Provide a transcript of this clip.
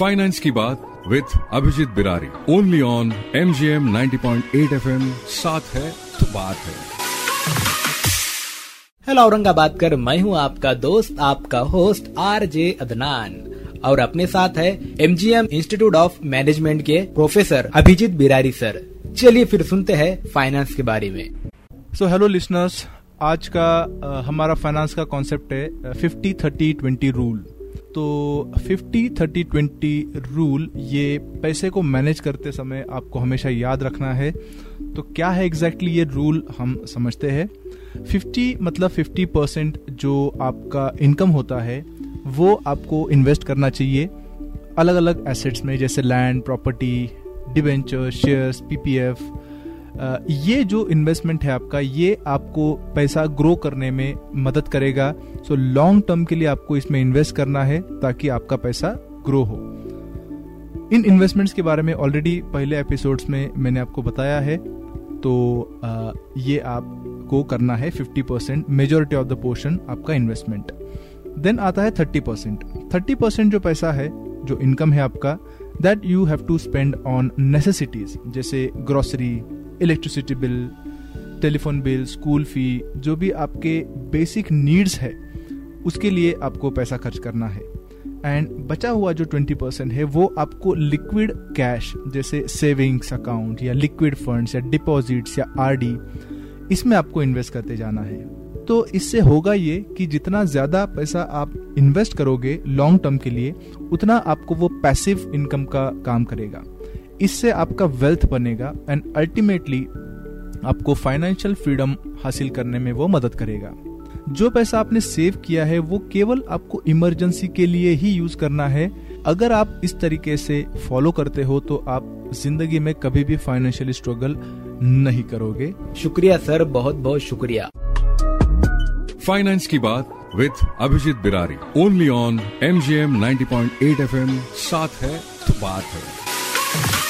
Finance की बात with Abhijit Birari only on M G M ninety point eight F M साथ है तो बात है। हेलो औरंगाबाद कर मैं हूँ आपका दोस्त आपका होस्ट आर जे अदनान और अपने साथ है M G M institute of management के प्रोफेसर अभिजीत बिरारी सर चलिए फिर सुनते हैं फाइनेंस के बारे में। सो हेलो लिसनर्स आज का uh, हमारा फाइनेंस का कॉन्सेप्ट है फिफ्टी थर्टी ट्वेंटी रूल तो फिफ्टी थर्टी ट्वेंटी रूल ये पैसे को मैनेज करते समय आपको हमेशा याद रखना है। तो क्या है एग्जैक्टली exactly ये रूल हम समझते हैं। 50 मतलब 50 परसेंट जो आपका इनकम होता है, वो आपको इन्वेस्ट करना चाहिए अलग अलग एसेट्स में, जैसे land property debenture shares PPF ये जो इन्वेस्टमेंट है आपका, ये आपको पैसा ग्रो करने में मदद करेगा। सो लॉन्ग टर्म के लिए आपको इसमें इन्वेस्ट करना है ताकि आपका पैसा ग्रो हो। इन इन्वेस्टमेंट्स के बारे में ऑलरेडी पहले एपिसोड्स में मैंने आपको बताया है। तो ये आपको करना है 50 percent majority of the portion आपका इन्वेस्टमेंट देन आता है 30 परसेंट थर्टी परसेंट जो पैसा है, जो इनकम है आपका that you have to spend on necessities जैसे grocery electricity bill telephone bill school fee जो भी आपके बेसिक नीड्स है, उसके लिए आपको पैसा खर्च करना है। एंड बचा हुआ जो 20 परसेंट है, वो आपको लिक्विड कैश जैसे सेविंग्स अकाउंट या लिक्विड फंड्स या डिपॉजिट्स या आरडी इसमें आपको इन्वेस्ट करते जाना है। तो इससे होगा ये कि जितना ज़्यादा पैसा आप इन्वेस्ट करोगे लॉन्ग टर्म के लिए, उतना आपको वो पैसिव इनकम का काम करेगा। इससे आपका वेल्थ बनेगा एंड अल्टीमेटली आपको फाइनेंशियल फ्रीडम हासिल करने में वो मदद करेगा। जो पैसा आपने सेव किया है वो केवल आपको इमरजेंसी के लिए ही यूज़ करना है। अगर आप इस तरीके से फॉलो करते हो तो आप ज़िंदगी में कभी भी फाइनेंशियल स्ट्रगल नहीं करोगे। शुक्रिया सर। बहुत बहुत शुक्रिया। फाइनेंस की बात with Abhijit Birari only on M G M ninety point eight F M साथ है तो बात है।